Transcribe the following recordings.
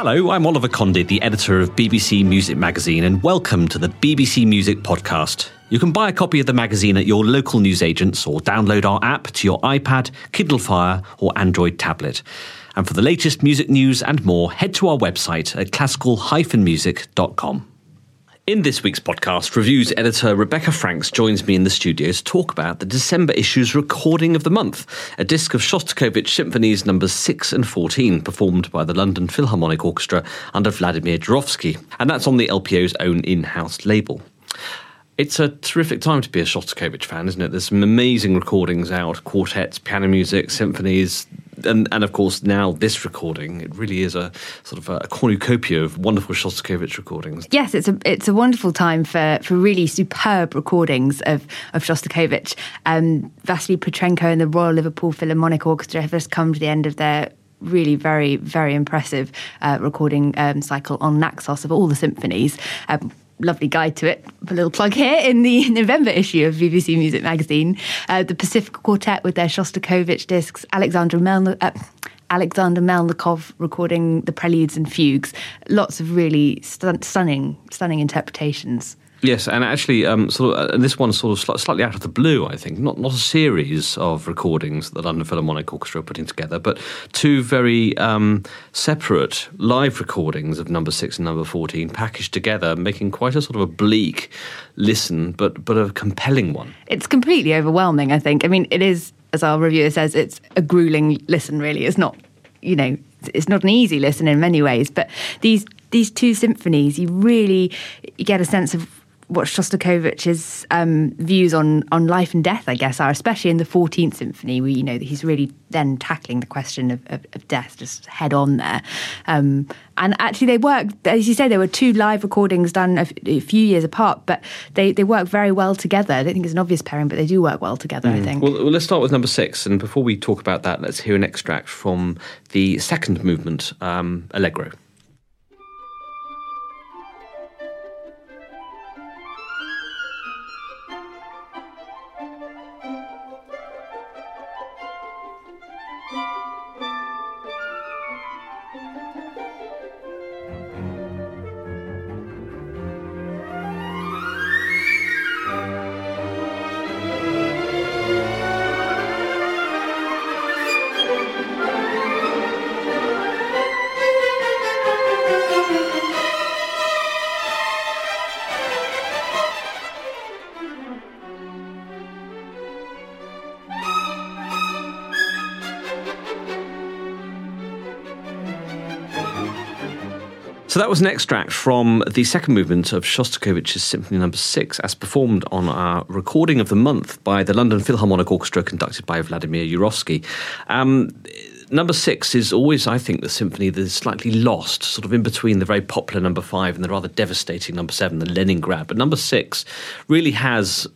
Hello, I'm Oliver Condy, the editor of BBC Music Magazine, and welcome to the BBC Music Podcast. You can buy a copy of the magazine at your local newsagents or download our app to your iPad, Kindle Fire, or Android tablet. And for the latest music news and more, head to our website at classical-music.com. In this week's podcast, reviews editor Rebecca Franks joins me in the studio to talk about the December issue's recording of the month, a disc of Shostakovich symphonies numbers 6 and 14, performed by the London Philharmonic Orchestra under Vladimir Jurowski. And that's on the LPO's own in house label. It's a terrific time to be a Shostakovich fan, isn't it? There's some amazing recordings out quartets, piano music, symphonies, and, and of course now this recording. It really is a sort of a cornucopia of wonderful Shostakovich recordings. Yes, it's a it's a wonderful time for, for really superb recordings of, of Shostakovich. Um, Vasily Petrenko and the Royal Liverpool Philharmonic Orchestra have just come to the end of their really very very impressive uh, recording um, cycle on Naxos of all the symphonies. Um, lovely guide to it. A little plug here in the November issue of BBC Music Magazine. Uh, the Pacifica Quartet with their Shostakovich discs, Alexander Melnikov. Uh, Alexander Melnikov recording the preludes and fugues. Lots of really stun- stunning, stunning interpretations. Yes, and actually, um, sort of, and this one's sort of slightly out of the blue. I think not not a series of recordings that the London Philharmonic Orchestra are putting together, but two very um, separate live recordings of Number Six and Number Fourteen packaged together, making quite a sort of a bleak listen, but but a compelling one. It's completely overwhelming. I think. I mean, it is, as our reviewer says, it's a grueling listen. Really, it's not. You know, it's not an easy listen in many ways, but these these two symphonies, you really you get a sense of what Shostakovich's um, views on, on life and death, I guess, are, especially in the 14th Symphony, where you know he's really then tackling the question of, of, of death just head on there. Um, and actually, they work, as you say, there were two live recordings done a, f- a few years apart, but they, they work very well together. I don't think it's an obvious pairing, but they do work well together, mm. I think. Well, well, let's start with number six. And before we talk about that, let's hear an extract from the second movement, um, Allegro. So that was an extract from the second movement of Shostakovich's Symphony Number no. Six, as performed on our recording of the month by the London Philharmonic Orchestra, conducted by Vladimir Jurowski. Um, number six is always, I think, the symphony that is slightly lost, sort of in between the very popular number five and the rather devastating number seven, the Leningrad. But number six really has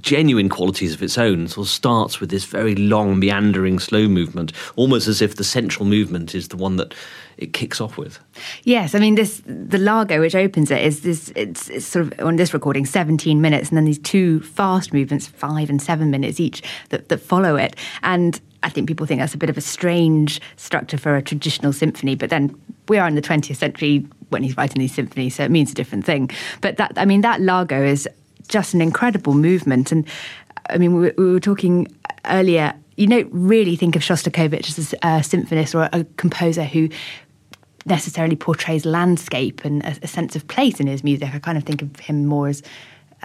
genuine qualities of its own. Sort of starts with this very long, meandering, slow movement, almost as if the central movement is the one that it kicks off with. Yes, I mean this the Largo which opens it is this it's, it's, sort of on this recording 17 minutes and then these two fast movements 5 and 7 minutes each that, that follow it and I think people think that's a bit of a strange structure for a traditional symphony but then we are in the 20th century when he's writing these symphonies so it means a different thing but that I mean that Largo is just an incredible movement and I mean we, we were talking earlier you don't really think of Shostakovich as a symphonist or a composer who necessarily portrays landscape and a, a, sense of place in his music. I kind of think of him more as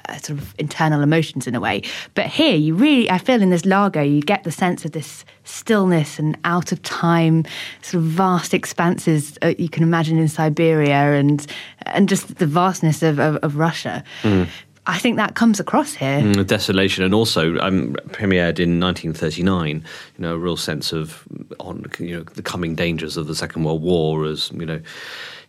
uh, sort of internal emotions in a way. But here, you really, I feel in this Largo, you get the sense of this stillness and out of time, sort of vast expanses uh, you can imagine in Siberia and and just the vastness of, of, of Russia. Mm. I think that comes across here. Mm, desolation, and also um, premiered in 1939. You know, a real sense of on you know the coming dangers of the Second World War as you know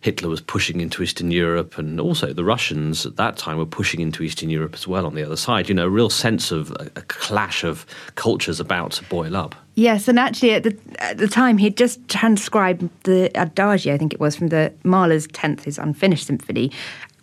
Hitler was pushing into Eastern Europe, and also the Russians at that time were pushing into Eastern Europe as well on the other side. You know, a real sense of a, a clash of cultures about to boil up. Yes, and actually at the at the time he'd just transcribed the Adagio, I think it was, from the Mahler's tenth, his unfinished symphony,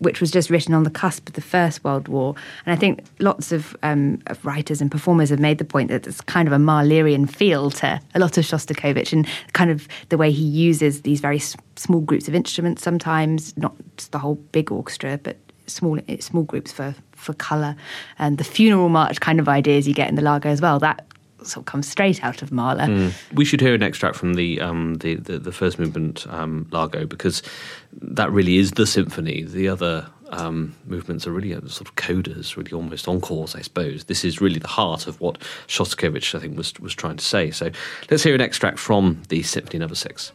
which was just written on the cusp of the First World War. And I think lots of, um, of writers and performers have made the point that it's kind of a Mahlerian feel to a lot of Shostakovich and kind of the way he uses these very s- small groups of instruments sometimes, not the whole big orchestra, but small small groups for, for colour. And the funeral march kind of ideas you get in the Largo as well. That sort of comes straight out of Mahler. Mm. We should hear an extract from the um, the, the, the, first movement um, Largo because that really is the symphony. The other um, movements are really sort of codas, really almost encores, I suppose. This is really the heart of what Shostakovich, I think, was was trying to say. So let's hear an extract from the Symphony Number no. Six.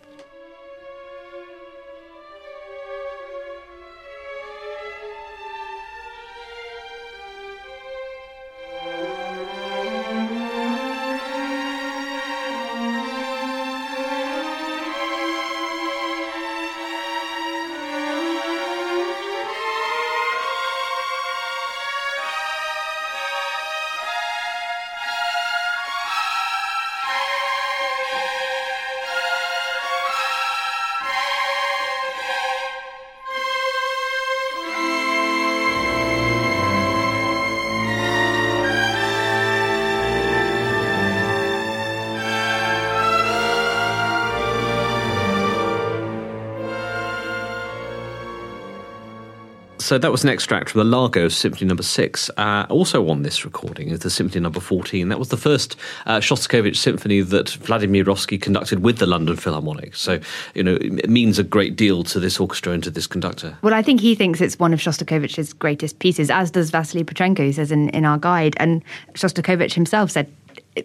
So that was an extract from the Largo Symphony Number Six. Uh, also on this recording is the Symphony Number Fourteen. That was the first uh, Shostakovich symphony that Vladimir Jurowski conducted with the London Philharmonic. So you know it means a great deal to this orchestra and to this conductor. Well, I think he thinks it's one of Shostakovich's greatest pieces, as does Vasily Petrenko, who says in, in our guide. And Shostakovich himself said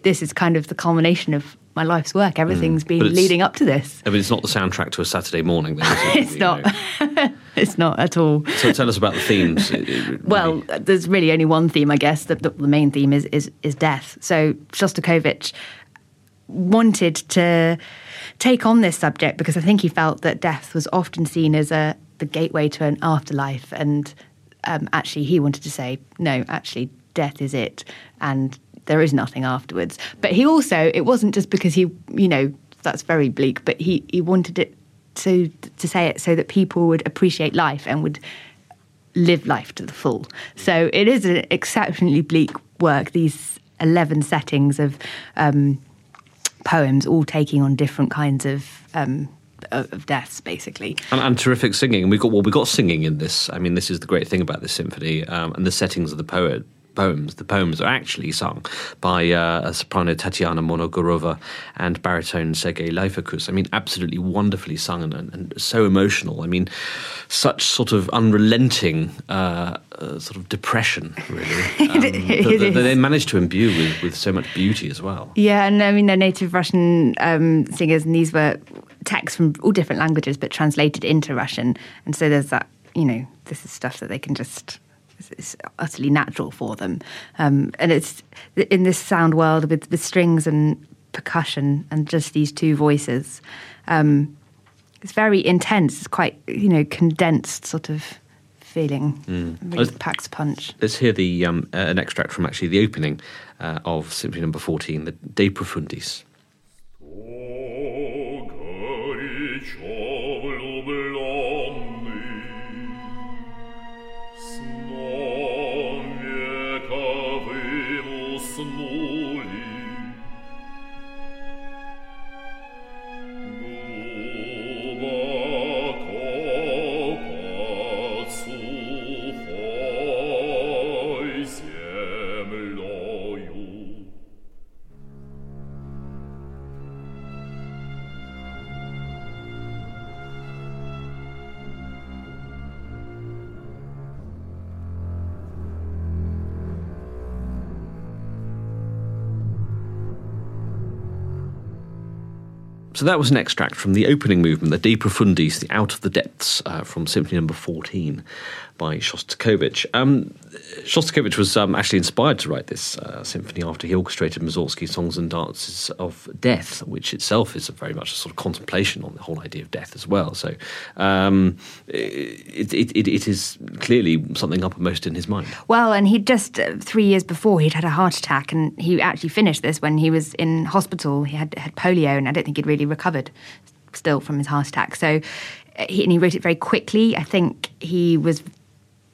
this is kind of the culmination of my life's work. Everything's mm, been leading up to this. I mean, it's not the soundtrack to a Saturday morning. Then, it? it's not. it's not at all. So tell us about the themes. well, there's really only one theme, I guess. The, the, the main theme is, is is death. So Shostakovich wanted to take on this subject because I think he felt that death was often seen as a the gateway to an afterlife, and um, actually he wanted to say no. Actually, death is it, and there is nothing afterwards. But he also, it wasn't just because he, you know, that's very bleak, but he, he wanted it to, to say it so that people would appreciate life and would live life to the full. So it is an exceptionally bleak work, these 11 settings of um, poems, all taking on different kinds of. Um, of deaths, basically, and, and, terrific singing. We got well, we got singing in this. I mean, this is the great thing about this symphony, um, and the settings of the poet poems. The poems are actually sung by uh, soprano Tatiana Monogorova and baritone Sergei Leiferkus. I mean, absolutely wonderfully sung and, and, so emotional. I mean, such sort of unrelenting uh, uh, sort of depression, really. Um, that, they managed to imbue with, with so much beauty as well. Yeah, and I mean, they're native Russian um, singers, and these were texts from all different languages but translated into Russian. And so there's that, you know, this is stuff that they can just it's utterly natural for them. Um, and it's in this sound world with, with strings and percussion and just these two voices. Um, it's very intense. It's quite you know condensed sort of feeling. Mm. Really packs punch. Let's hear the um, uh, an extract from actually the opening uh, of Symphony Number Fourteen, the De Profundis. So that was an extract from the opening movement, the De Profundis, the Out of the Depths, uh, from Symphony Number 14 by Shostakovich. Um, Shostakovich was um, actually inspired to write this uh, symphony after he orchestrated Mussorgsky's Songs and Dances of Death, which itself is very much a sort of contemplation on the whole idea of death as well. So um, it, it, it, it is clearly something uppermost in his mind. Well, and he'd just, uh, three years before, he'd had a heart attack, and he actually finished this when he was in hospital. He had, had polio, and I don't think he'd really recovered still from his heart attack. So uh, he, and he wrote it very quickly. I think he was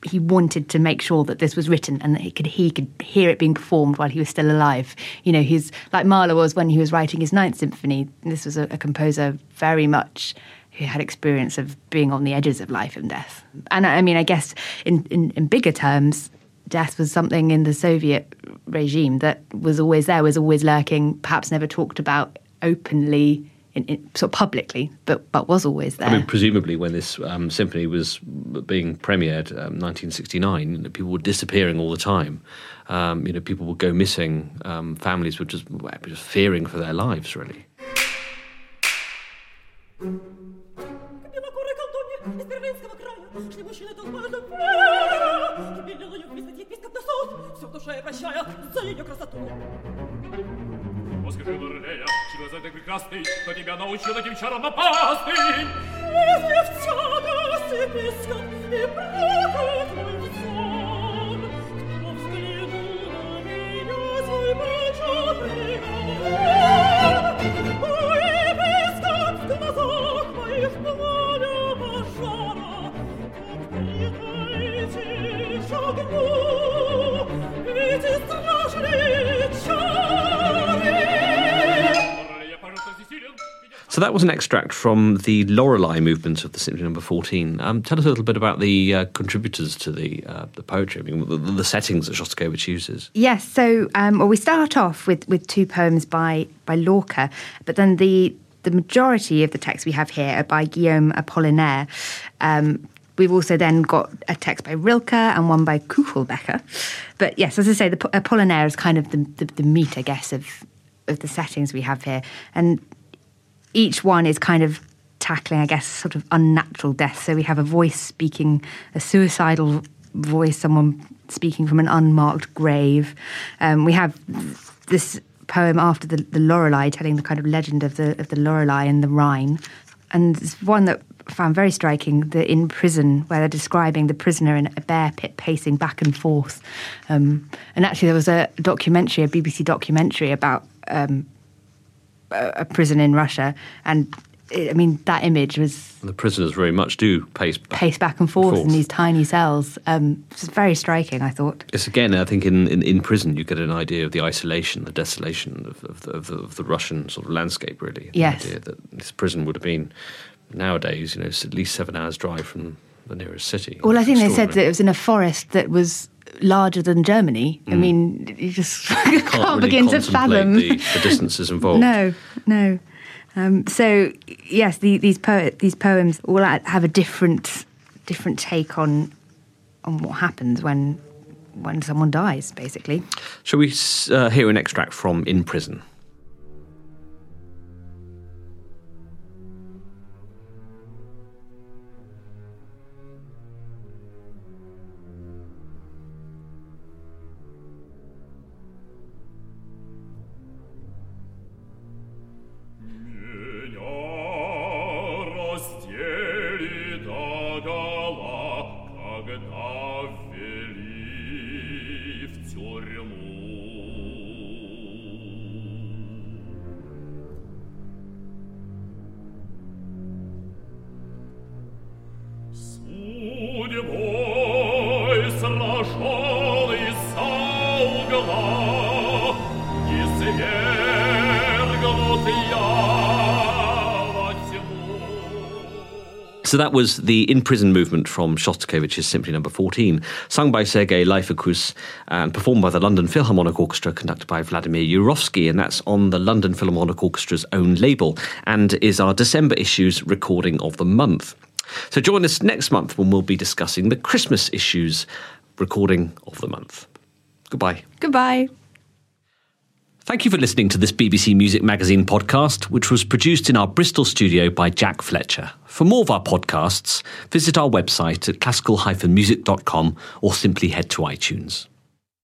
he wanted to make sure that this was written and that he could he could hear it being performed while he was still alive. You know, he's like Mahler was when he was writing his Ninth Symphony. This was a, a composer very much who had experience of being on the edges of life and death. And I mean, I guess in, in, in bigger terms, death was something in the Soviet regime that was always there, was always lurking, perhaps never talked about openly in, in, sort of publicly, but but was always there. I mean, presumably, when this um, symphony was being premiered, um, 1969, people were disappearing all the time. Um, you know, people would go missing. Um, families were just, just fearing for their lives, really. Скажи, Дурлея, чего за ты прекрасный, кто тебя научил этим чарам опасным? Если в тягость и пискот, и прокат мой взор, So that was an extract from the Lorelei movement of the Symphony Number no. 14. Um, tell us a little bit about the uh, contributors to the uh, the poetry. I mean, the, the, settings that Shostakovich uses. Yes. So, um, well, we start off with with two poems by by Lorca, but then the the majority of the texts we have here are by Guillaume Apollinaire. Um, We've also then got a text by Rilke and one by Kuchelbecker. But yes, as I say, the Apollinaire is kind of the, the, the meat, I guess, of of the settings we have here. And each one is kind of tackling, I guess, sort of unnatural death. So we have a voice speaking, a suicidal voice, someone speaking from an unmarked grave. Um, we have this poem after the, the Lorelei, telling the kind of legend of the of the Lorelei and the Rhine. And there's one that found very striking, the in prison, where they're describing the prisoner in a bear pit pacing back and forth. Um, and actually, there was a documentary, a BBC documentary about um, a prison in Russia, and I mean that image was the prisoners very much do pace back, pace back and forth, forth. in these tiny cells. Um, it's very striking. I thought. It's again, I think in, in, in, prison you get an idea of the isolation, the desolation of, of, the, of, the, of the, Russian sort of landscape. Really, the yes. idea that this prison would have been nowadays, you know, at least seven hours drive from the nearest city. Well, I think they said that it was in a forest that was larger than Germany. Mm. I mean, you just can't, can't really begin to fathom the, the, distances involved. no, no. Um, so yes, the, these po- these poems all have a different different take on on what happens when when someone dies, basically. Shall we uh, hear an extract from In Prison? So that was the in prison movement from Shostakovich's Symphony Number no. 14, sung by Sergei Leiferkus and performed by the London Philharmonic Orchestra, conducted by Vladimir Jurowski, and that's on the London Philharmonic Orchestra's own label, and is our December issue's recording of the month. So join us next month when we'll be discussing the Christmas issues recording of the month. Goodbye. Goodbye. Thank you for listening to this BBC Music Magazine podcast, which was produced in our Bristol studio by Jack Fletcher. For more of our podcasts, visit our website at classical-music.com or simply head to iTunes.